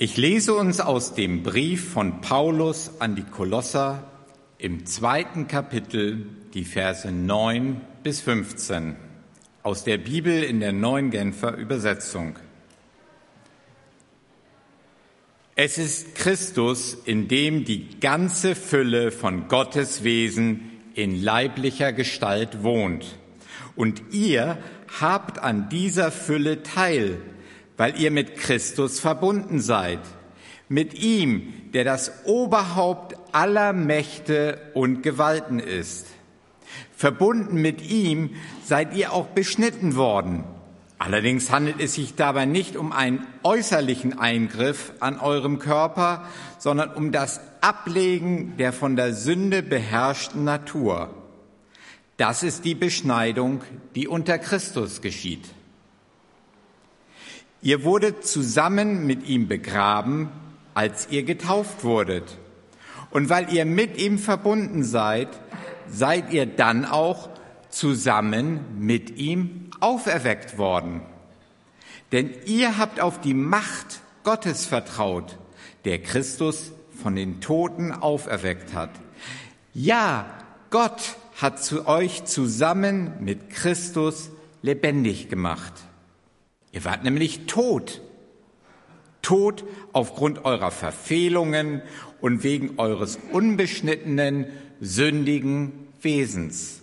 Ich lese uns aus dem Brief von Paulus an die Kolosser im zweiten Kapitel die Verse 9 bis 15 aus der Bibel in der neuen Genfer Übersetzung. Es ist Christus, in dem die ganze Fülle von Gottes Wesen in leiblicher Gestalt wohnt. Und ihr habt an dieser Fülle teil, weil ihr mit Christus verbunden seid. Mit ihm, der das Oberhaupt aller Mächte und Gewalten ist. Verbunden mit ihm seid ihr auch beschnitten worden. Allerdings handelt es sich dabei nicht um einen äußerlichen Eingriff an eurem Körper, sondern um das Ablegen der von der Sünde beherrschten Natur. Das ist die Beschneidung, die unter Christus geschieht. Ihr wurdet zusammen mit ihm begraben, als ihr getauft wurdet. Und weil ihr mit ihm verbunden seid, seid ihr dann auch zusammen mit ihm auferweckt worden. Denn ihr habt auf die Macht Gottes vertraut, der Christus von den Toten auferweckt hat. Ja, Gott hat zu euch zusammen mit Christus lebendig gemacht. Ihr wart nämlich tot. Tot aufgrund eurer Verfehlungen und wegen eures unbeschnittenen, sündigen Wesens.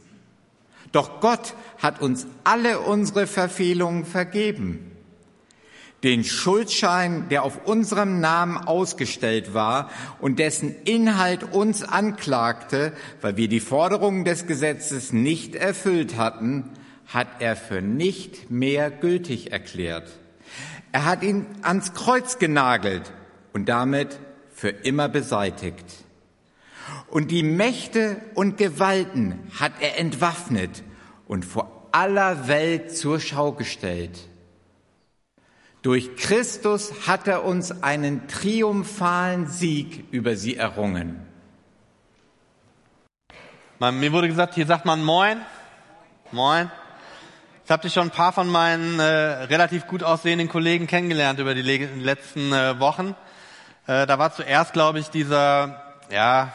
Doch Gott hat uns alle unsere Verfehlungen vergeben. Den Schuldschein, der auf unserem Namen ausgestellt war und dessen Inhalt uns anklagte, weil wir die Forderungen des Gesetzes nicht erfüllt hatten, hat er für nicht mehr gültig erklärt. Er hat ihn ans Kreuz genagelt und damit für immer beseitigt. Und die Mächte und Gewalten hat er entwaffnet und vor aller Welt zur Schau gestellt. Durch Christus hat er uns einen triumphalen Sieg über sie errungen. Mir wurde gesagt, hier sagt man Moin. Moin. Ich habe schon ein paar von meinen äh, relativ gut aussehenden Kollegen kennengelernt über die letzten äh, Wochen. Äh, da war zuerst, glaube ich, dieser ja,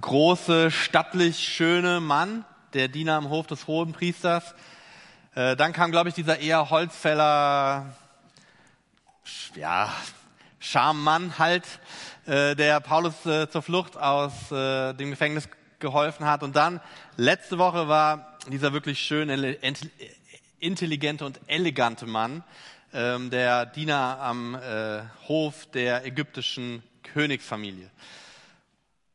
große, stattlich schöne Mann, der Diener am Hof des Hohen Priesters. Äh, dann kam, glaube ich, dieser eher Holzfäller, ja, Schammann halt, äh, der Paulus äh, zur Flucht aus äh, dem Gefängnis geholfen hat. Und dann, letzte Woche war dieser wirklich schöne, intelligente und elegante Mann, ähm, der Diener am äh, Hof der ägyptischen Königsfamilie.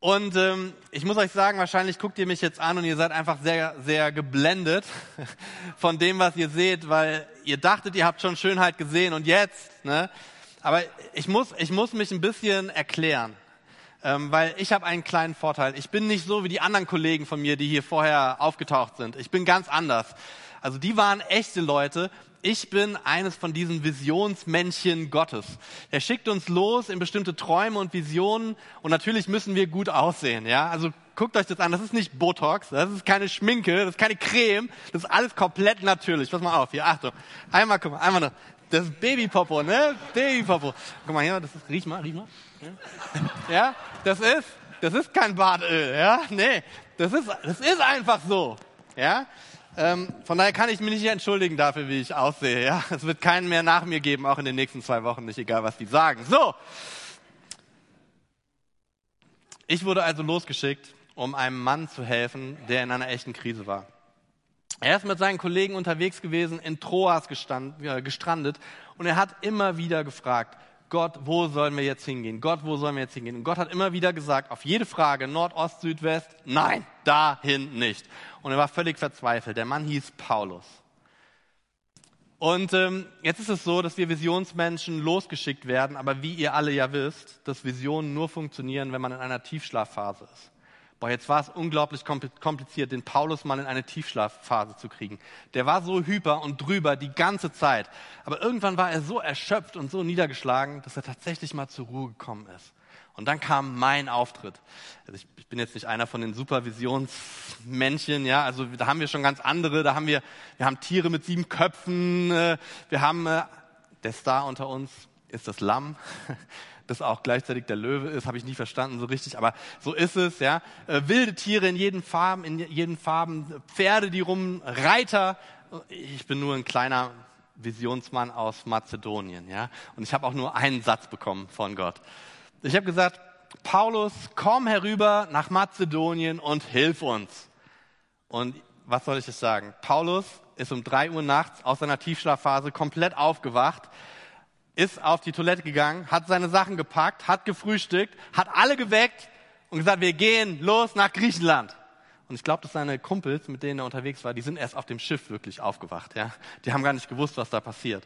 Und ähm, ich muss euch sagen, wahrscheinlich guckt ihr mich jetzt an und ihr seid einfach sehr, sehr geblendet von dem, was ihr seht, weil ihr dachtet, ihr habt schon Schönheit gesehen und jetzt. Ne? Aber ich muss, ich muss mich ein bisschen erklären, ähm, weil ich habe einen kleinen Vorteil. Ich bin nicht so wie die anderen Kollegen von mir, die hier vorher aufgetaucht sind. Ich bin ganz anders. Also die waren echte Leute. Ich bin eines von diesen Visionsmännchen Gottes. Er schickt uns los in bestimmte Träume und Visionen und natürlich müssen wir gut aussehen. Ja, also guckt euch das an. Das ist nicht Botox, das ist keine Schminke, das ist keine Creme, das ist alles komplett natürlich. Pass mal auf, hier Achtung. Einmal, guck mal, einmal noch. Das ist Babypopo, ne? Babypopo. Guck mal hier, das ist, riech mal, riech mal. Ja, das ist, das ist kein Badöl, ja? Nee, das ist, das ist einfach so, ja? Ähm, von daher kann ich mich nicht entschuldigen dafür, wie ich aussehe. Ja? Es wird keinen mehr nach mir geben, auch in den nächsten zwei Wochen, nicht egal, was die sagen. So. Ich wurde also losgeschickt, um einem Mann zu helfen, der in einer echten Krise war. Er ist mit seinen Kollegen unterwegs gewesen, in Troas gestand, äh, gestrandet und er hat immer wieder gefragt, Gott, wo sollen wir jetzt hingehen? Gott, wo sollen wir jetzt hingehen? Und Gott hat immer wieder gesagt, auf jede Frage, Nord, Ost, Süd, West, nein, dahin nicht. Und er war völlig verzweifelt. Der Mann hieß Paulus. Und ähm, jetzt ist es so, dass wir Visionsmenschen losgeschickt werden, aber wie ihr alle ja wisst, dass Visionen nur funktionieren, wenn man in einer Tiefschlafphase ist. Boah, jetzt war es unglaublich kompliziert, den Paulus mal in eine Tiefschlafphase zu kriegen. Der war so hyper und drüber die ganze Zeit. Aber irgendwann war er so erschöpft und so niedergeschlagen, dass er tatsächlich mal zur Ruhe gekommen ist. Und dann kam mein Auftritt. Also ich, ich bin jetzt nicht einer von den Supervisionsmännchen, ja, also da haben wir schon ganz andere, da haben wir, wir haben Tiere mit sieben Köpfen, äh, wir haben äh, der Star unter uns, ist das Lamm, das auch gleichzeitig der Löwe ist, habe ich nie verstanden so richtig, aber so ist es, ja. Äh, wilde Tiere in jeden Farben, in jeden Farben, Pferde, die rum, Reiter. Ich bin nur ein kleiner Visionsmann aus Mazedonien, ja. Und ich habe auch nur einen Satz bekommen von Gott. Ich habe gesagt, Paulus, komm herüber nach Mazedonien und hilf uns. Und was soll ich jetzt sagen? Paulus ist um drei Uhr nachts aus seiner Tiefschlafphase komplett aufgewacht, ist auf die Toilette gegangen, hat seine Sachen gepackt, hat gefrühstückt, hat alle geweckt und gesagt, wir gehen los nach Griechenland. Und ich glaube, dass seine Kumpels, mit denen er unterwegs war, die sind erst auf dem Schiff wirklich aufgewacht. Ja? Die haben gar nicht gewusst, was da passiert.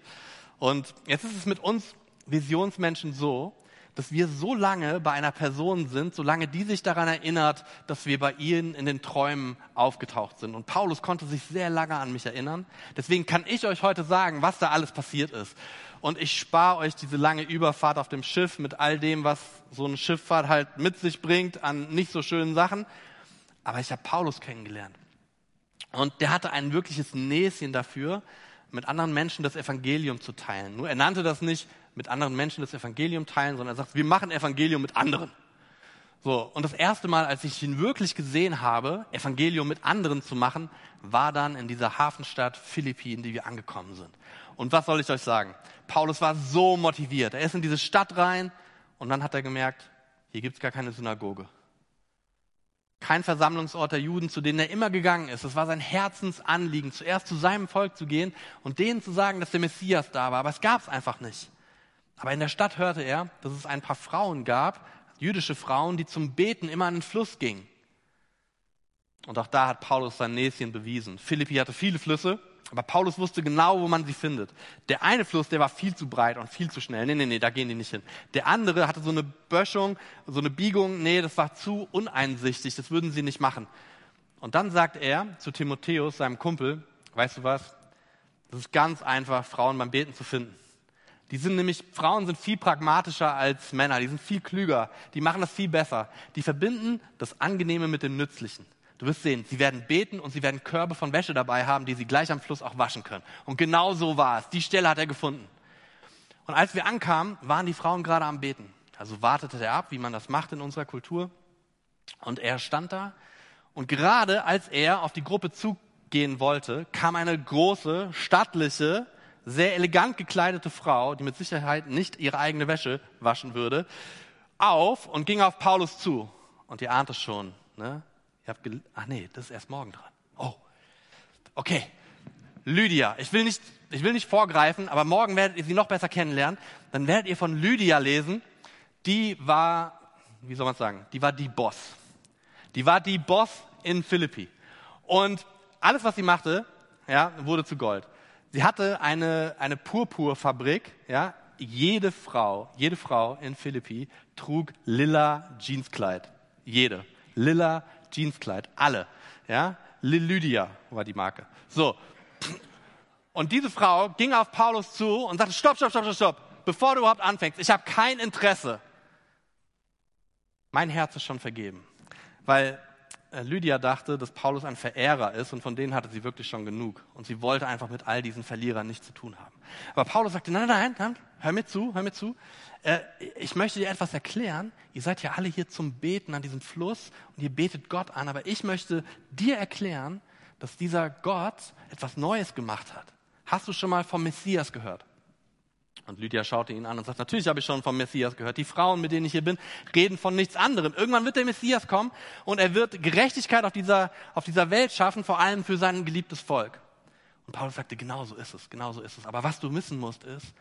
Und jetzt ist es mit uns Visionsmenschen so, dass wir so lange bei einer Person sind, solange die sich daran erinnert, dass wir bei ihnen in den Träumen aufgetaucht sind. Und Paulus konnte sich sehr lange an mich erinnern. Deswegen kann ich euch heute sagen, was da alles passiert ist. Und ich spare euch diese lange Überfahrt auf dem Schiff mit all dem, was so eine Schifffahrt halt mit sich bringt an nicht so schönen Sachen. Aber ich habe Paulus kennengelernt. Und der hatte ein wirkliches Näschen dafür, mit anderen Menschen das Evangelium zu teilen. Nur er nannte das nicht mit anderen Menschen das Evangelium teilen, sondern er sagt, wir machen Evangelium mit anderen. So, und das erste Mal, als ich ihn wirklich gesehen habe, Evangelium mit anderen zu machen, war dann in dieser Hafenstadt Philippi, in die wir angekommen sind. Und was soll ich euch sagen? Paulus war so motiviert. Er ist in diese Stadt rein und dann hat er gemerkt, hier gibt's gar keine Synagoge. Kein Versammlungsort der Juden, zu denen er immer gegangen ist. Es war sein Herzensanliegen, zuerst zu seinem Volk zu gehen und denen zu sagen, dass der Messias da war. Aber es gab's einfach nicht. Aber in der Stadt hörte er, dass es ein paar Frauen gab, jüdische Frauen, die zum Beten immer an den Fluss gingen. Und auch da hat Paulus sein Näschen bewiesen. Philippi hatte viele Flüsse, aber Paulus wusste genau, wo man sie findet. Der eine Fluss, der war viel zu breit und viel zu schnell. Nee, nee, nee, da gehen die nicht hin. Der andere hatte so eine Böschung, so eine Biegung. Nee, das war zu uneinsichtig. Das würden sie nicht machen. Und dann sagt er zu Timotheus, seinem Kumpel, weißt du was? Das ist ganz einfach, Frauen beim Beten zu finden. Die sind nämlich, Frauen sind viel pragmatischer als Männer, die sind viel klüger, die machen das viel besser. Die verbinden das Angenehme mit dem Nützlichen. Du wirst sehen, sie werden beten und sie werden Körbe von Wäsche dabei haben, die sie gleich am Fluss auch waschen können. Und genau so war es. Die Stelle hat er gefunden. Und als wir ankamen, waren die Frauen gerade am Beten. Also wartete er ab, wie man das macht in unserer Kultur. Und er stand da. Und gerade als er auf die Gruppe zugehen wollte, kam eine große, stattliche, sehr elegant gekleidete Frau, die mit Sicherheit nicht ihre eigene Wäsche waschen würde, auf und ging auf Paulus zu. Und ihr ahnt es schon. Ne? Ihr habt Ach nee, das ist erst morgen dran. Oh, okay. Lydia, ich will, nicht, ich will nicht vorgreifen, aber morgen werdet ihr sie noch besser kennenlernen. Dann werdet ihr von Lydia lesen. Die war, wie soll man sagen, die war die Boss. Die war die Boss in Philippi. Und alles, was sie machte, ja, wurde zu Gold. Sie hatte eine, eine Purpurfabrik, ja. Jede Frau, jede Frau in Philippi trug lila Jeanskleid. Jede. Lila Jeanskleid. Alle, ja. Lydia war die Marke. So. Und diese Frau ging auf Paulus zu und sagte, stopp, stopp, stopp, stopp, stopp. Bevor du überhaupt anfängst, ich habe kein Interesse. Mein Herz ist schon vergeben. Weil Lydia dachte, dass Paulus ein Verehrer ist und von denen hatte sie wirklich schon genug. Und sie wollte einfach mit all diesen Verlierern nichts zu tun haben. Aber Paulus sagte, nein, nein, nein, hör mir zu, hör mir zu. Äh, ich möchte dir etwas erklären. Ihr seid ja alle hier zum Beten an diesem Fluss und ihr betet Gott an. Aber ich möchte dir erklären, dass dieser Gott etwas Neues gemacht hat. Hast du schon mal vom Messias gehört? Und Lydia schaute ihn an und sagt, natürlich habe ich schon vom Messias gehört. Die Frauen, mit denen ich hier bin, reden von nichts anderem. Irgendwann wird der Messias kommen und er wird Gerechtigkeit auf dieser, auf dieser Welt schaffen, vor allem für sein geliebtes Volk. Und Paulus sagte, genau so ist es, genau so ist es. Aber was du wissen musst ist,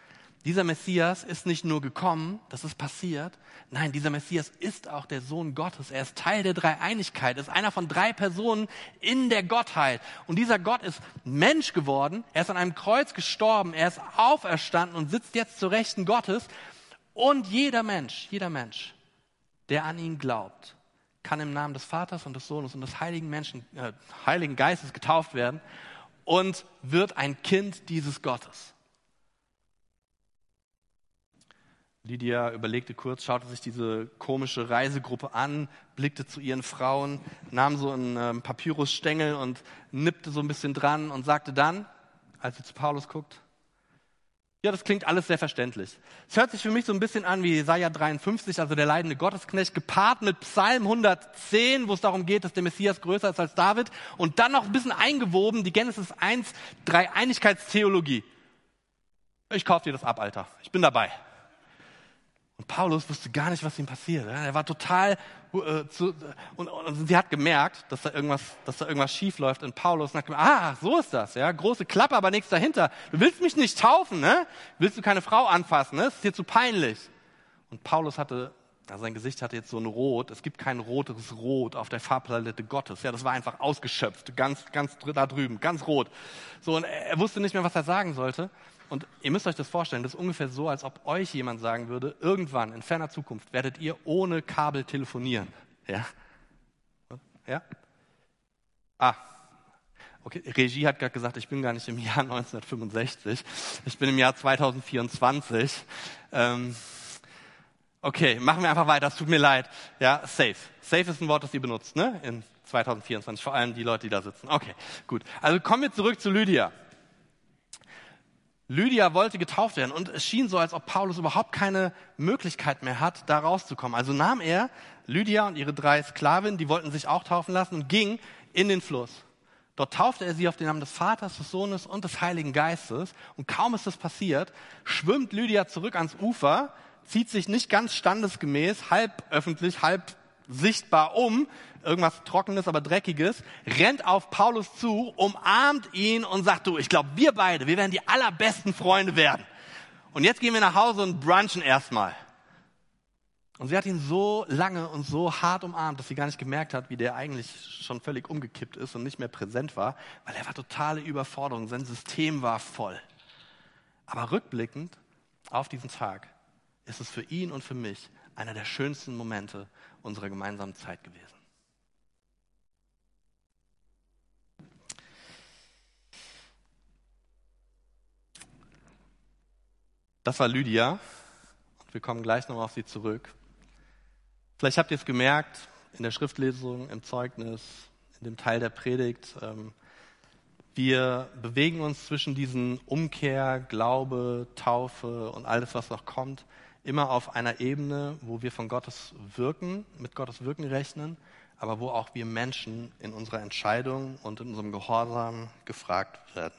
dieser Messias ist nicht nur gekommen, das ist passiert. Nein, dieser Messias ist auch der Sohn Gottes. Er ist Teil der Dreieinigkeit, ist einer von drei Personen in der Gottheit. Und dieser Gott ist Mensch geworden. Er ist an einem Kreuz gestorben. Er ist auferstanden und sitzt jetzt zur Rechten Gottes. Und jeder Mensch, jeder Mensch, der an ihn glaubt, kann im Namen des Vaters und des Sohnes und des Heiligen Menschen, äh, Heiligen Geistes getauft werden und wird ein Kind dieses Gottes. Lydia überlegte kurz, schaute sich diese komische Reisegruppe an, blickte zu ihren Frauen, nahm so einen ähm, Papyrusstängel und nippte so ein bisschen dran und sagte dann, als sie zu Paulus guckt, Ja, das klingt alles sehr verständlich. Es hört sich für mich so ein bisschen an wie Jesaja 53, also der leidende Gottesknecht, gepaart mit Psalm 110, wo es darum geht, dass der Messias größer ist als David und dann noch ein bisschen eingewoben, die Genesis 1, Dreieinigkeitstheologie. Ich kaufe dir das ab, Alter. Ich bin dabei. Und Paulus wusste gar nicht, was ihm passiert. Er war total äh, zu, und, und, sie hat gemerkt, dass da irgendwas, dass da irgendwas schief läuft in Paulus. Und hat gemerkt, ah, so ist das, ja, große Klappe, aber nichts dahinter. Du willst mich nicht taufen, ne? Willst du keine Frau anfassen, ne? Ist dir zu peinlich. Und Paulus hatte, also sein Gesicht hatte jetzt so ein Rot. Es gibt kein rotes Rot auf der Farbpalette Gottes. Ja, das war einfach ausgeschöpft, ganz, ganz da drüben, ganz rot. So und er wusste nicht mehr, was er sagen sollte. Und ihr müsst euch das vorstellen, das ist ungefähr so, als ob euch jemand sagen würde, irgendwann in ferner Zukunft werdet ihr ohne Kabel telefonieren. Ja? Ja? Ah. Okay, Regie hat gerade gesagt, ich bin gar nicht im Jahr 1965, ich bin im Jahr 2024. Ähm, okay, machen wir einfach weiter, es tut mir leid. Ja, safe. Safe ist ein Wort, das ihr benutzt, ne? In 2024, vor allem die Leute, die da sitzen. Okay, gut. Also kommen wir zurück zu Lydia. Lydia wollte getauft werden und es schien so, als ob Paulus überhaupt keine Möglichkeit mehr hat, da rauszukommen. Also nahm er Lydia und ihre drei Sklavinnen, die wollten sich auch taufen lassen und ging in den Fluss. Dort taufte er sie auf den Namen des Vaters, des Sohnes und des Heiligen Geistes. Und kaum ist das passiert, schwimmt Lydia zurück ans Ufer, zieht sich nicht ganz standesgemäß, halb öffentlich, halb sichtbar um, irgendwas Trockenes, aber Dreckiges, rennt auf Paulus zu, umarmt ihn und sagt, du, ich glaube, wir beide, wir werden die allerbesten Freunde werden. Und jetzt gehen wir nach Hause und brunchen erstmal. Und sie hat ihn so lange und so hart umarmt, dass sie gar nicht gemerkt hat, wie der eigentlich schon völlig umgekippt ist und nicht mehr präsent war, weil er war totale Überforderung, sein System war voll. Aber rückblickend auf diesen Tag ist es für ihn und für mich einer der schönsten Momente unserer gemeinsamen Zeit gewesen. Das war Lydia. Und wir kommen gleich noch auf sie zurück. Vielleicht habt ihr es gemerkt in der Schriftlesung, im Zeugnis, in dem Teil der Predigt. Ähm, wir bewegen uns zwischen diesen Umkehr, Glaube, Taufe und alles, was noch kommt, immer auf einer Ebene, wo wir von Gottes Wirken, mit Gottes Wirken rechnen, aber wo auch wir Menschen in unserer Entscheidung und in unserem Gehorsam gefragt werden,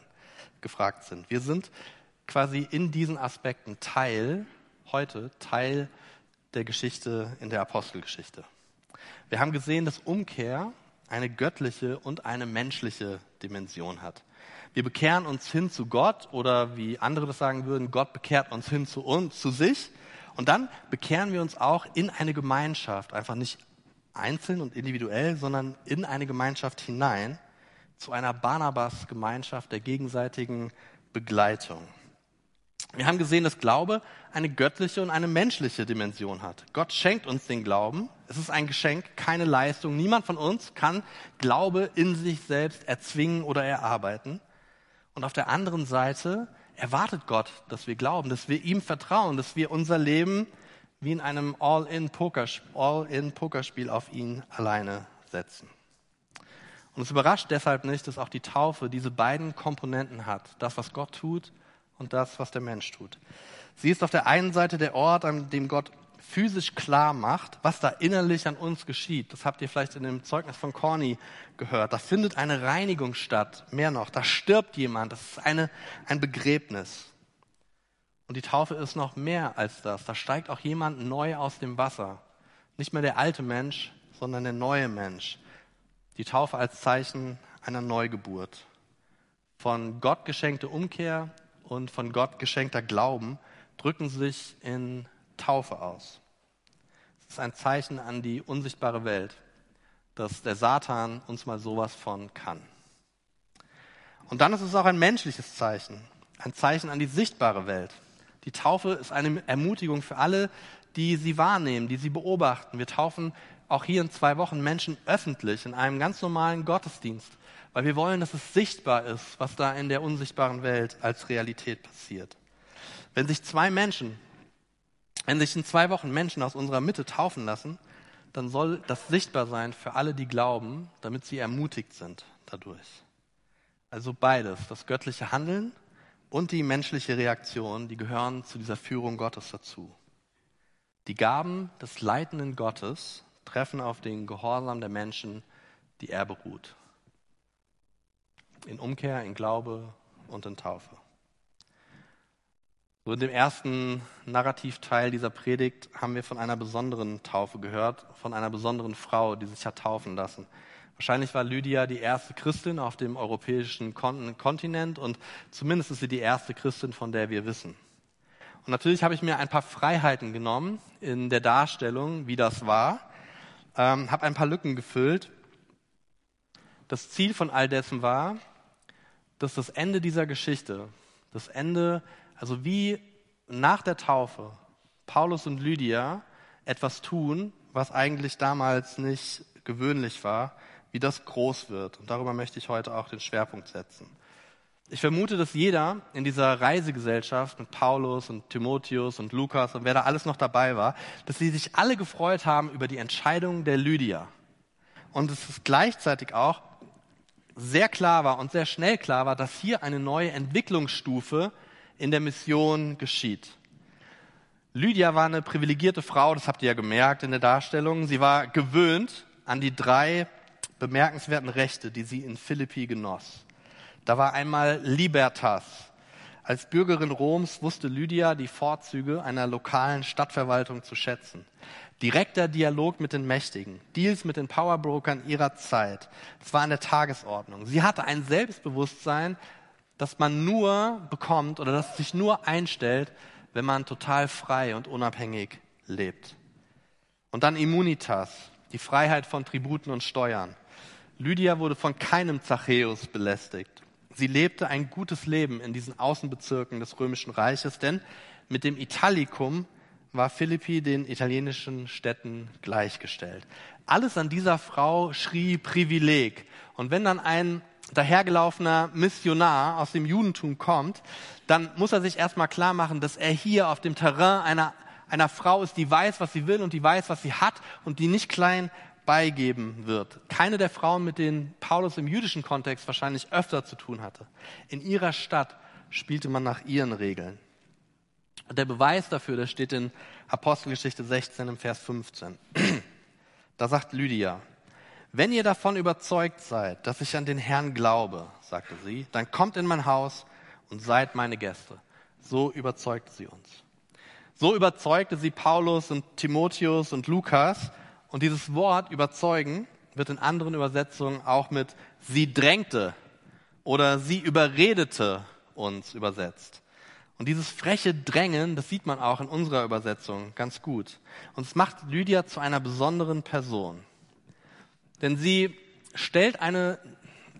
gefragt sind. Wir sind quasi in diesen Aspekten Teil, heute Teil der Geschichte in der Apostelgeschichte. Wir haben gesehen, dass Umkehr eine göttliche und eine menschliche Dimension hat. Wir bekehren uns hin zu Gott oder wie andere das sagen würden, Gott bekehrt uns hin zu uns, zu sich. Und dann bekehren wir uns auch in eine Gemeinschaft, einfach nicht einzeln und individuell, sondern in eine Gemeinschaft hinein, zu einer Barnabas-Gemeinschaft der gegenseitigen Begleitung. Wir haben gesehen, dass Glaube eine göttliche und eine menschliche Dimension hat. Gott schenkt uns den Glauben. Es ist ein Geschenk, keine Leistung. Niemand von uns kann Glaube in sich selbst erzwingen oder erarbeiten. Und auf der anderen Seite erwartet Gott, dass wir glauben, dass wir ihm vertrauen, dass wir unser Leben wie in einem All-in-Pokerspiel All auf ihn alleine setzen. Und es überrascht deshalb nicht, dass auch die Taufe diese beiden Komponenten hat. Das, was Gott tut und das, was der Mensch tut. Sie ist auf der einen Seite der Ort, an dem Gott physisch klar macht, was da innerlich an uns geschieht. Das habt ihr vielleicht in dem Zeugnis von Corny gehört. Da findet eine Reinigung statt. Mehr noch, da stirbt jemand. Das ist eine, ein Begräbnis. Und die Taufe ist noch mehr als das. Da steigt auch jemand neu aus dem Wasser. Nicht mehr der alte Mensch, sondern der neue Mensch. Die Taufe als Zeichen einer Neugeburt. Von Gott geschenkte Umkehr und von Gott geschenkter Glauben drücken sich in Taufe aus. Es ist ein Zeichen an die unsichtbare Welt, dass der Satan uns mal sowas von kann. Und dann ist es auch ein menschliches Zeichen, ein Zeichen an die sichtbare Welt. Die Taufe ist eine Ermutigung für alle, die sie wahrnehmen, die sie beobachten. Wir taufen auch hier in zwei Wochen Menschen öffentlich in einem ganz normalen Gottesdienst weil wir wollen, dass es sichtbar ist, was da in der unsichtbaren Welt als Realität passiert. Wenn sich zwei Menschen, wenn sich in zwei Wochen Menschen aus unserer Mitte taufen lassen, dann soll das sichtbar sein für alle, die glauben, damit sie ermutigt sind dadurch. Also beides, das göttliche Handeln und die menschliche Reaktion, die gehören zu dieser Führung Gottes dazu. Die Gaben des leitenden Gottes treffen auf den Gehorsam der Menschen, die er beruht. In Umkehr, in Glaube und in Taufe. So in dem ersten Narrativteil dieser Predigt haben wir von einer besonderen Taufe gehört, von einer besonderen Frau, die sich hat taufen lassen. Wahrscheinlich war Lydia die erste Christin auf dem europäischen Kontinent und zumindest ist sie die erste Christin, von der wir wissen. Und natürlich habe ich mir ein paar Freiheiten genommen in der Darstellung, wie das war, ähm, habe ein paar Lücken gefüllt. Das Ziel von all dessen war, dass das Ende dieser Geschichte, das Ende, also wie nach der Taufe Paulus und Lydia etwas tun, was eigentlich damals nicht gewöhnlich war, wie das groß wird. Und darüber möchte ich heute auch den Schwerpunkt setzen. Ich vermute, dass jeder in dieser Reisegesellschaft mit Paulus und Timotheus und Lukas und wer da alles noch dabei war, dass sie sich alle gefreut haben über die Entscheidung der Lydia. Und es ist gleichzeitig auch sehr klar war und sehr schnell klar war, dass hier eine neue Entwicklungsstufe in der Mission geschieht. Lydia war eine privilegierte Frau, das habt ihr ja gemerkt in der Darstellung. Sie war gewöhnt an die drei bemerkenswerten Rechte, die sie in Philippi genoss. Da war einmal Libertas. Als Bürgerin Roms wusste Lydia die Vorzüge einer lokalen Stadtverwaltung zu schätzen. Direkter Dialog mit den Mächtigen, Deals mit den Powerbrokern ihrer Zeit. Das war an der Tagesordnung. Sie hatte ein Selbstbewusstsein, das man nur bekommt oder das sich nur einstellt, wenn man total frei und unabhängig lebt. Und dann Immunitas, die Freiheit von Tributen und Steuern. Lydia wurde von keinem Zachäus belästigt. Sie lebte ein gutes Leben in diesen Außenbezirken des Römischen Reiches, denn mit dem Italicum war Philippi den italienischen Städten gleichgestellt. Alles an dieser Frau schrie Privileg. Und wenn dann ein dahergelaufener Missionar aus dem Judentum kommt, dann muss er sich erstmal klar machen, dass er hier auf dem Terrain einer, einer Frau ist, die weiß, was sie will und die weiß, was sie hat und die nicht klein beigeben wird. Keine der Frauen, mit denen Paulus im jüdischen Kontext wahrscheinlich öfter zu tun hatte. In ihrer Stadt spielte man nach ihren Regeln. Und der Beweis dafür, das steht in Apostelgeschichte 16 im Vers 15. Da sagt Lydia, wenn ihr davon überzeugt seid, dass ich an den Herrn glaube, sagte sie, dann kommt in mein Haus und seid meine Gäste. So überzeugte sie uns. So überzeugte sie Paulus und Timotheus und Lukas, und dieses Wort überzeugen wird in anderen Übersetzungen auch mit sie drängte oder sie überredete uns übersetzt. Und dieses freche Drängen, das sieht man auch in unserer Übersetzung ganz gut. Und es macht Lydia zu einer besonderen Person. Denn sie stellt eine,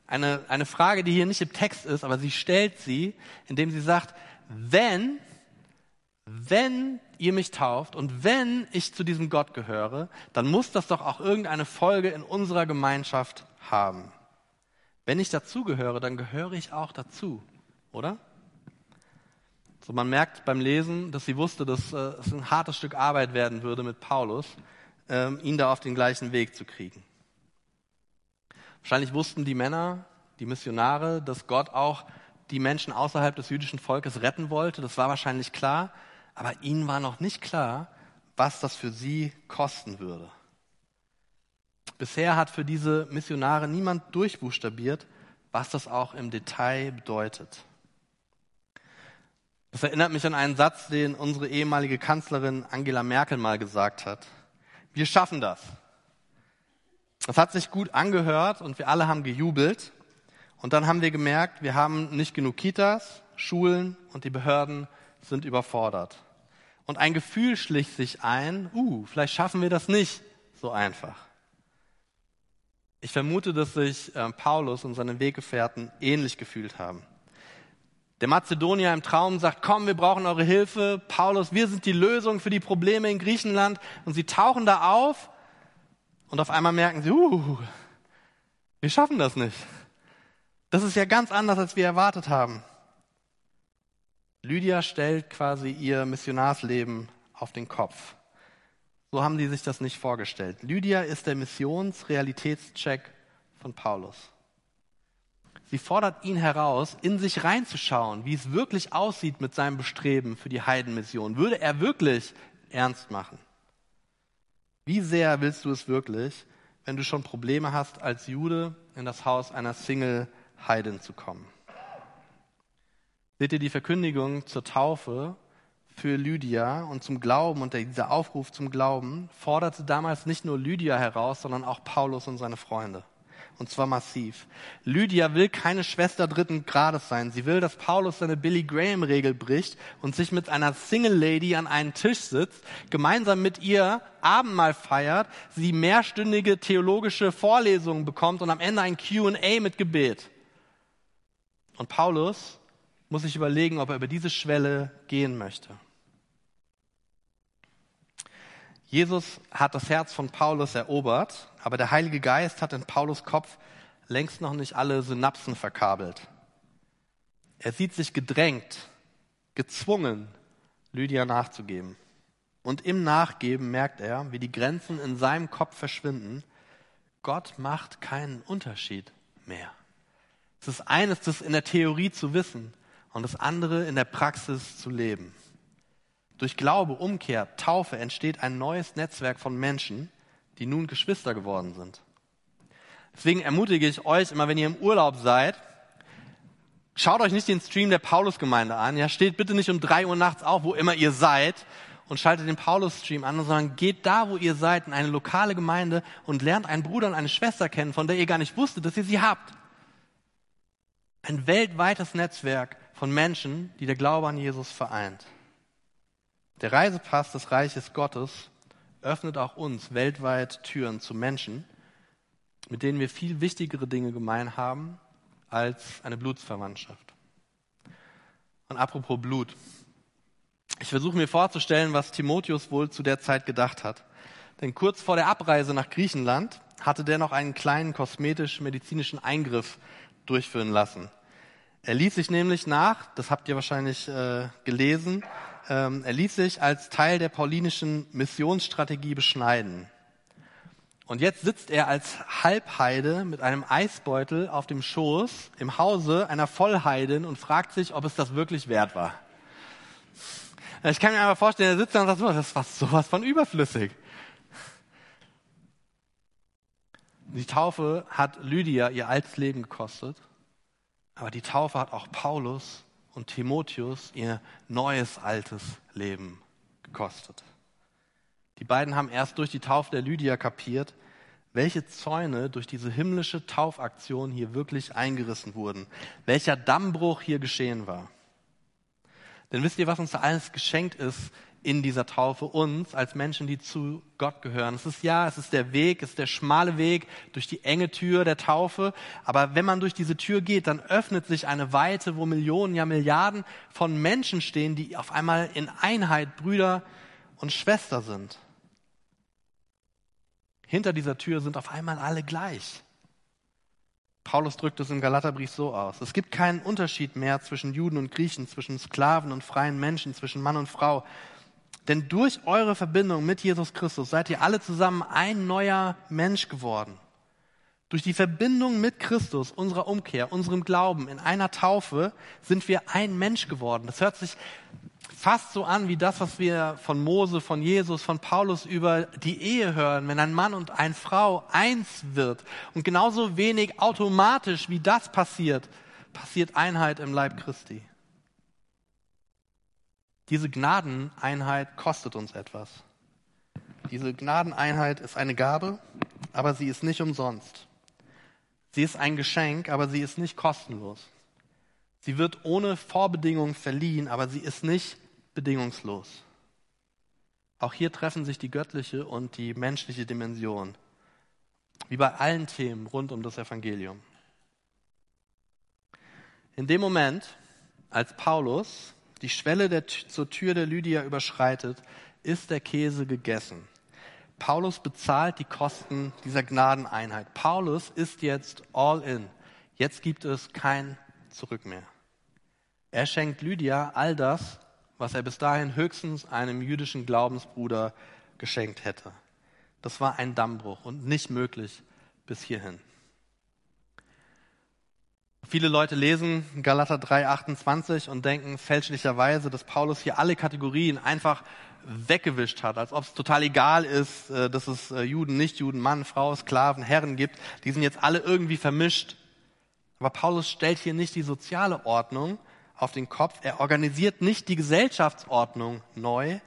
eine, eine Frage, die hier nicht im Text ist, aber sie stellt sie, indem sie sagt, wenn, wenn ihr mich tauft und wenn ich zu diesem Gott gehöre, dann muss das doch auch irgendeine Folge in unserer Gemeinschaft haben. Wenn ich dazugehöre, dann gehöre ich auch dazu, oder? So, man merkt beim Lesen, dass sie wusste, dass äh, es ein hartes Stück Arbeit werden würde mit Paulus, ähm, ihn da auf den gleichen Weg zu kriegen. Wahrscheinlich wussten die Männer, die Missionare, dass Gott auch die Menschen außerhalb des jüdischen Volkes retten wollte. Das war wahrscheinlich klar aber ihnen war noch nicht klar, was das für sie kosten würde. Bisher hat für diese Missionare niemand durchbuchstabiert, was das auch im Detail bedeutet. Das erinnert mich an einen Satz, den unsere ehemalige Kanzlerin Angela Merkel mal gesagt hat. Wir schaffen das. Das hat sich gut angehört und wir alle haben gejubelt. Und dann haben wir gemerkt, wir haben nicht genug Kitas, Schulen und die Behörden sind überfordert. Und ein Gefühl schlich sich ein, uh, vielleicht schaffen wir das nicht so einfach. Ich vermute, dass sich äh, Paulus und seine Weggefährten ähnlich gefühlt haben. Der Mazedonier im Traum sagt, komm, wir brauchen eure Hilfe. Paulus, wir sind die Lösung für die Probleme in Griechenland. Und sie tauchen da auf und auf einmal merken sie, uh, wir schaffen das nicht. Das ist ja ganz anders, als wir erwartet haben. Lydia stellt quasi ihr Missionarsleben auf den Kopf. So haben die sich das nicht vorgestellt. Lydia ist der Missionsrealitätscheck von Paulus. Sie fordert ihn heraus, in sich reinzuschauen, wie es wirklich aussieht mit seinem Bestreben für die Heidenmission. Würde er wirklich ernst machen? Wie sehr willst du es wirklich, wenn du schon Probleme hast, als Jude in das Haus einer Single-Heidin zu kommen? Seht ihr die Verkündigung zur Taufe für Lydia und zum Glauben und dieser Aufruf zum Glauben forderte damals nicht nur Lydia heraus, sondern auch Paulus und seine Freunde. Und zwar massiv. Lydia will keine Schwester dritten Grades sein. Sie will, dass Paulus seine Billy Graham Regel bricht und sich mit einer Single Lady an einen Tisch sitzt, gemeinsam mit ihr Abendmahl feiert, sie mehrstündige theologische Vorlesungen bekommt und am Ende ein Q&A mit Gebet. Und Paulus muss sich überlegen, ob er über diese Schwelle gehen möchte. Jesus hat das Herz von Paulus erobert, aber der Heilige Geist hat in Paulus Kopf längst noch nicht alle Synapsen verkabelt. Er sieht sich gedrängt, gezwungen, Lydia nachzugeben. Und im Nachgeben merkt er, wie die Grenzen in seinem Kopf verschwinden. Gott macht keinen Unterschied mehr. Es ist eines, das in der Theorie zu wissen und das andere in der Praxis zu leben. Durch Glaube, Umkehr, Taufe entsteht ein neues Netzwerk von Menschen, die nun Geschwister geworden sind. Deswegen ermutige ich euch immer, wenn ihr im Urlaub seid, schaut euch nicht den Stream der Paulusgemeinde an. Ja, steht bitte nicht um drei Uhr nachts auf, wo immer ihr seid und schaltet den Paulus-Stream an, sondern geht da, wo ihr seid, in eine lokale Gemeinde und lernt einen Bruder und eine Schwester kennen, von der ihr gar nicht wusstet, dass ihr sie habt. Ein weltweites Netzwerk von Menschen, die der Glaube an Jesus vereint. Der Reisepass des Reiches Gottes öffnet auch uns weltweit Türen zu Menschen, mit denen wir viel wichtigere Dinge gemein haben als eine Blutsverwandtschaft. Und apropos Blut. Ich versuche mir vorzustellen, was Timotheus wohl zu der Zeit gedacht hat. Denn kurz vor der Abreise nach Griechenland hatte der noch einen kleinen kosmetisch-medizinischen Eingriff durchführen lassen. Er ließ sich nämlich nach, das habt ihr wahrscheinlich äh, gelesen, ähm, er ließ sich als Teil der paulinischen Missionsstrategie beschneiden. Und jetzt sitzt er als Halbheide mit einem Eisbeutel auf dem Schoß im Hause einer Vollheidin und fragt sich, ob es das wirklich wert war. Ich kann mir einfach vorstellen, er sitzt da und sagt, so, das war sowas von überflüssig. Die Taufe hat Lydia ihr altes Leben gekostet, aber die Taufe hat auch Paulus und Timotheus ihr neues altes Leben gekostet. Die beiden haben erst durch die Taufe der Lydia kapiert, welche Zäune durch diese himmlische Taufaktion hier wirklich eingerissen wurden, welcher Dammbruch hier geschehen war. Denn wisst ihr, was uns alles geschenkt ist in dieser Taufe uns als Menschen, die zu Gott gehören. Es ist ja, es ist der Weg, es ist der schmale Weg durch die enge Tür der Taufe. Aber wenn man durch diese Tür geht, dann öffnet sich eine Weite, wo Millionen, ja Milliarden von Menschen stehen, die auf einmal in Einheit Brüder und Schwester sind. Hinter dieser Tür sind auf einmal alle gleich. Paulus drückt es im Galaterbrief so aus. Es gibt keinen Unterschied mehr zwischen Juden und Griechen, zwischen Sklaven und freien Menschen, zwischen Mann und Frau. Denn durch eure Verbindung mit Jesus Christus seid ihr alle zusammen ein neuer Mensch geworden. Durch die Verbindung mit Christus, unserer Umkehr, unserem Glauben in einer Taufe sind wir ein Mensch geworden. Das hört sich fast so an wie das, was wir von Mose, von Jesus, von Paulus über die Ehe hören, wenn ein Mann und eine Frau eins wird. Und genauso wenig automatisch wie das passiert, passiert Einheit im Leib Christi. Diese Gnadeneinheit kostet uns etwas. Diese Gnadeneinheit ist eine Gabe, aber sie ist nicht umsonst. Sie ist ein Geschenk, aber sie ist nicht kostenlos. Sie wird ohne Vorbedingungen verliehen, aber sie ist nicht bedingungslos. Auch hier treffen sich die göttliche und die menschliche Dimension, wie bei allen Themen rund um das Evangelium. In dem Moment, als Paulus die Schwelle der, zur Tür der Lydia überschreitet, ist der Käse gegessen. Paulus bezahlt die Kosten dieser Gnadeneinheit. Paulus ist jetzt all in. Jetzt gibt es kein Zurück mehr. Er schenkt Lydia all das, was er bis dahin höchstens einem jüdischen Glaubensbruder geschenkt hätte. Das war ein Dammbruch und nicht möglich bis hierhin. Viele Leute lesen Galater 3,28 und denken fälschlicherweise, dass Paulus hier alle Kategorien einfach weggewischt hat, als ob es total egal ist, äh, dass es äh, Juden, Nichtjuden, Mann, Frau, Sklaven, Herren gibt. Die sind jetzt alle irgendwie vermischt. Aber Paulus stellt hier nicht die soziale Ordnung auf den Kopf. Er organisiert nicht die Gesellschaftsordnung neu.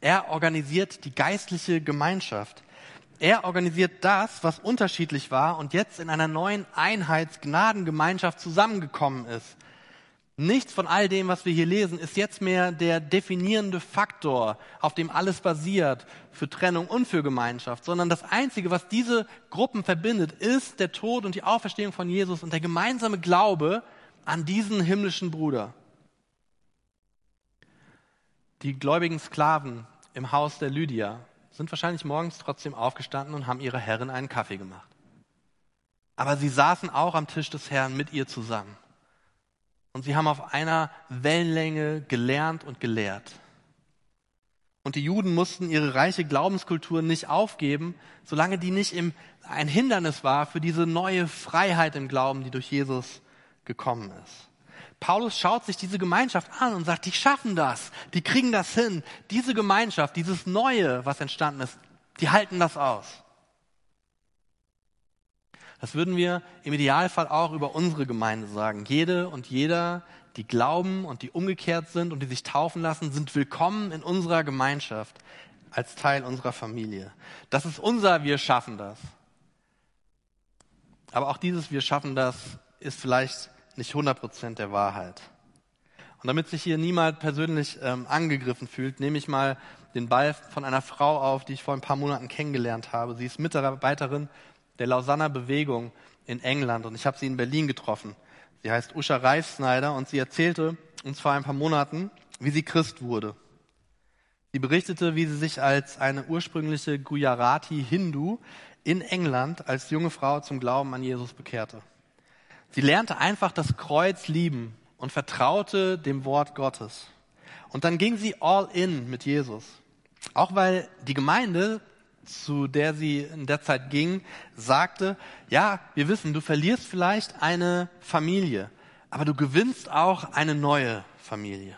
Er organisiert die geistliche Gemeinschaft. Er organisiert das, was unterschiedlich war und jetzt in einer neuen Einheitsgnadengemeinschaft zusammengekommen ist. Nichts von all dem, was wir hier lesen, ist jetzt mehr der definierende Faktor, auf dem alles basiert für Trennung und für Gemeinschaft, sondern das Einzige, was diese Gruppen verbindet, ist der Tod und die Auferstehung von Jesus und der gemeinsame Glaube an diesen himmlischen Bruder. Die gläubigen Sklaven im Haus der Lydia sind wahrscheinlich morgens trotzdem aufgestanden und haben ihrer Herrin einen Kaffee gemacht. Aber sie saßen auch am Tisch des Herrn mit ihr zusammen. Und sie haben auf einer Wellenlänge gelernt und gelehrt. Und die Juden mussten ihre reiche Glaubenskultur nicht aufgeben, solange die nicht im, ein Hindernis war für diese neue Freiheit im Glauben, die durch Jesus gekommen ist. Paulus schaut sich diese Gemeinschaft an und sagt, die schaffen das, die kriegen das hin. Diese Gemeinschaft, dieses Neue, was entstanden ist, die halten das aus. Das würden wir im Idealfall auch über unsere Gemeinde sagen. Jede und jeder, die glauben und die umgekehrt sind und die sich taufen lassen, sind willkommen in unserer Gemeinschaft als Teil unserer Familie. Das ist unser Wir schaffen das. Aber auch dieses Wir schaffen das ist vielleicht nicht 100 Prozent der Wahrheit. Und damit sich hier niemand persönlich ähm, angegriffen fühlt, nehme ich mal den Ball von einer Frau auf, die ich vor ein paar Monaten kennengelernt habe. Sie ist Mitarbeiterin der Lausanner Bewegung in England und ich habe sie in Berlin getroffen. Sie heißt Usha Reifsneider und sie erzählte uns vor ein paar Monaten, wie sie Christ wurde. Sie berichtete, wie sie sich als eine ursprüngliche Gujarati-Hindu in England als junge Frau zum Glauben an Jesus bekehrte. Sie lernte einfach das Kreuz lieben und vertraute dem Wort Gottes. Und dann ging sie all in mit Jesus. Auch weil die Gemeinde, zu der sie in der Zeit ging, sagte, ja, wir wissen, du verlierst vielleicht eine Familie, aber du gewinnst auch eine neue Familie.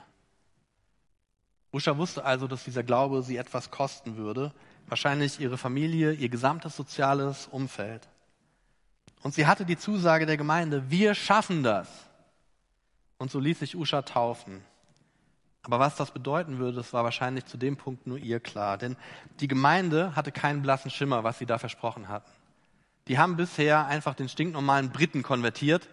Usha wusste also, dass dieser Glaube sie etwas kosten würde, wahrscheinlich ihre Familie, ihr gesamtes soziales Umfeld. Und sie hatte die Zusage der Gemeinde, wir schaffen das. Und so ließ sich Usha taufen. Aber was das bedeuten würde, das war wahrscheinlich zu dem Punkt nur ihr klar. Denn die Gemeinde hatte keinen blassen Schimmer, was sie da versprochen hatten. Die haben bisher einfach den stinknormalen Briten konvertiert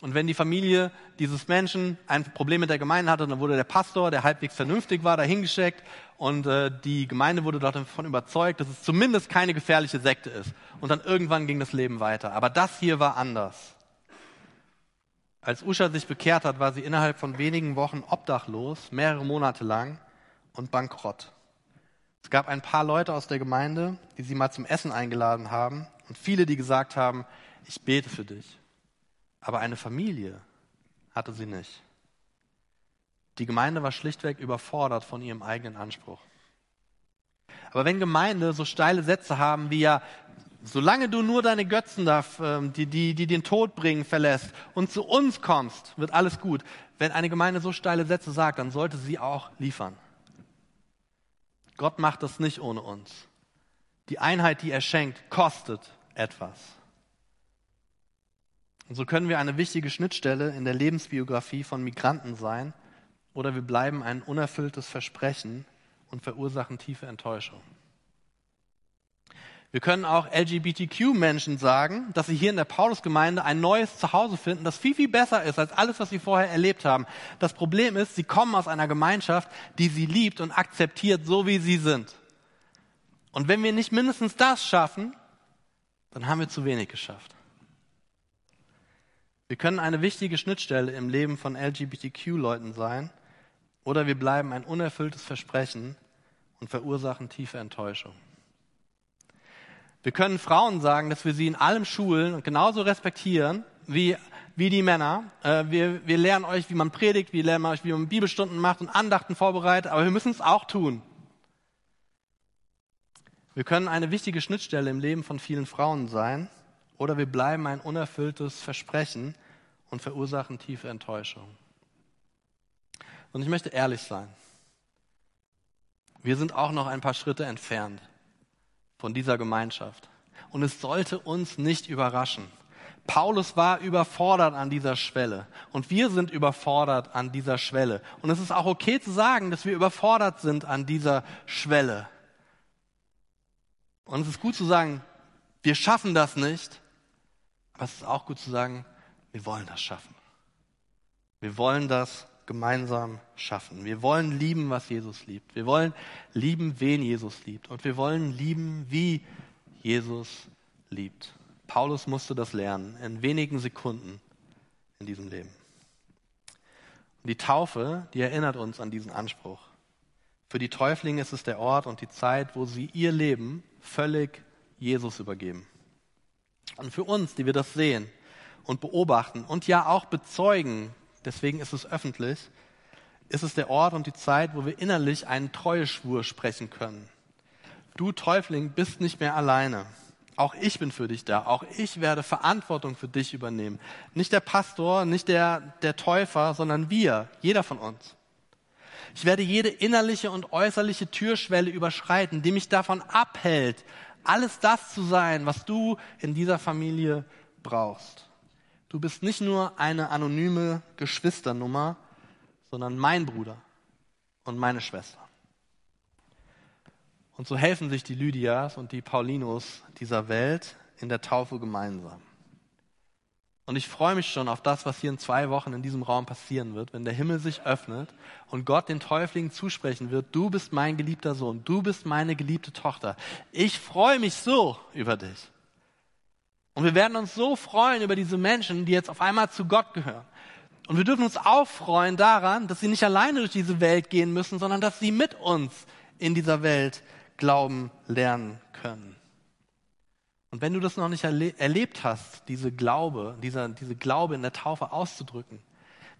und wenn die Familie dieses Menschen ein Problem mit der Gemeinde hatte, dann wurde der Pastor, der halbwegs vernünftig war, dahingeschickt und äh, die Gemeinde wurde davon überzeugt, dass es zumindest keine gefährliche Sekte ist. Und dann irgendwann ging das Leben weiter. Aber das hier war anders. Als Usha sich bekehrt hat, war sie innerhalb von wenigen Wochen obdachlos, mehrere Monate lang und bankrott. Es gab ein paar Leute aus der Gemeinde, die sie mal zum Essen eingeladen haben und viele, die gesagt haben, ich bete für dich. Aber eine Familie hatte sie nicht. Die Gemeinde war schlichtweg überfordert von ihrem eigenen Anspruch. Aber wenn Gemeinde so steile Sätze haben wie ja, solange du nur deine Götzen darf, ähm, die, die, die den Tod bringen, verlässt und zu uns kommst, wird alles gut. Wenn eine Gemeinde so steile Sätze sagt, dann sollte sie auch liefern. Gott macht das nicht ohne uns. Die Einheit, die er schenkt, kostet etwas. Und so können wir eine wichtige Schnittstelle in der Lebensbiografie von Migranten sein oder wir bleiben ein unerfülltes Versprechen und verursachen tiefe Enttäuschung. Wir können auch LGBTQ-Menschen sagen, dass sie hier in der Paulusgemeinde ein neues Zuhause finden, das viel, viel besser ist als alles, was sie vorher erlebt haben. Das Problem ist, sie kommen aus einer Gemeinschaft, die sie liebt und akzeptiert, so wie sie sind. Und wenn wir nicht mindestens das schaffen, dann haben wir zu wenig geschafft. Wir können eine wichtige Schnittstelle im Leben von LGBTQ-Leuten sein oder wir bleiben ein unerfülltes Versprechen und verursachen tiefe Enttäuschung. Wir können Frauen sagen, dass wir sie in allem schulen und genauso respektieren wie, wie die Männer. Äh, wir, wir lernen euch, wie man predigt, wir lernen euch, wie man Bibelstunden macht und Andachten vorbereitet, aber wir müssen es auch tun. Wir können eine wichtige Schnittstelle im Leben von vielen Frauen sein oder wir bleiben ein unerfülltes Versprechen und verursachen tiefe Enttäuschung. Und ich möchte ehrlich sein. Wir sind auch noch ein paar Schritte entfernt von dieser Gemeinschaft. Und es sollte uns nicht überraschen. Paulus war überfordert an dieser Schwelle und wir sind überfordert an dieser Schwelle. Und es ist auch okay zu sagen, dass wir überfordert sind an dieser Schwelle. Und es ist gut zu sagen, wir schaffen das nicht, aber es ist auch gut zu sagen, wir wollen das schaffen. Wir wollen das gemeinsam schaffen. Wir wollen lieben, was Jesus liebt. Wir wollen lieben, wen Jesus liebt. Und wir wollen lieben, wie Jesus liebt. Paulus musste das lernen in wenigen Sekunden in diesem Leben. Und die Taufe, die erinnert uns an diesen Anspruch. Für die Täuflinge ist es der Ort und die Zeit, wo sie ihr Leben völlig Jesus übergeben. Und für uns, die wir das sehen und beobachten und ja auch bezeugen, deswegen ist es öffentlich, ist es der Ort und die Zeit, wo wir innerlich einen Treueschwur sprechen können. Du Täufling bist nicht mehr alleine. Auch ich bin für dich da. Auch ich werde Verantwortung für dich übernehmen. Nicht der Pastor, nicht der, der Täufer, sondern wir, jeder von uns. Ich werde jede innerliche und äußerliche Türschwelle überschreiten, die mich davon abhält, alles das zu sein, was du in dieser Familie brauchst. Du bist nicht nur eine anonyme Geschwisternummer, sondern mein Bruder und meine Schwester. Und so helfen sich die Lydias und die Paulinos dieser Welt in der Taufe gemeinsam. Und ich freue mich schon auf das, was hier in zwei Wochen in diesem Raum passieren wird, wenn der Himmel sich öffnet und Gott den Täuflingen zusprechen wird, du bist mein geliebter Sohn, du bist meine geliebte Tochter. Ich freue mich so über dich. Und wir werden uns so freuen über diese Menschen, die jetzt auf einmal zu Gott gehören. Und wir dürfen uns auch freuen daran, dass sie nicht alleine durch diese Welt gehen müssen, sondern dass sie mit uns in dieser Welt glauben lernen können. Und wenn du das noch nicht erle erlebt hast, diese Glaube, dieser, diese Glaube in der Taufe auszudrücken,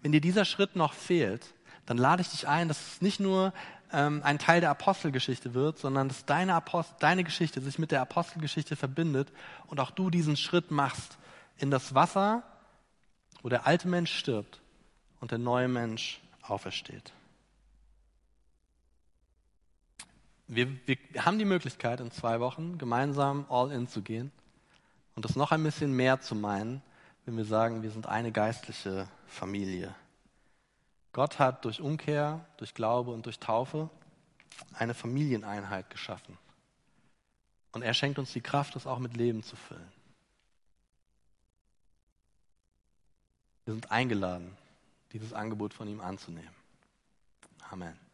wenn dir dieser Schritt noch fehlt, dann lade ich dich ein, dass es nicht nur ähm, ein Teil der Apostelgeschichte wird, sondern dass deine, Apostel, deine Geschichte sich mit der Apostelgeschichte verbindet und auch du diesen Schritt machst in das Wasser, wo der alte Mensch stirbt und der neue Mensch aufersteht. Wir, wir haben die Möglichkeit, in zwei Wochen gemeinsam all in zu gehen und das noch ein bisschen mehr zu meinen, wenn wir sagen, wir sind eine geistliche Familie. Gott hat durch Umkehr, durch Glaube und durch Taufe eine Familieneinheit geschaffen. Und er schenkt uns die Kraft, das auch mit Leben zu füllen. Wir sind eingeladen, dieses Angebot von ihm anzunehmen. Amen.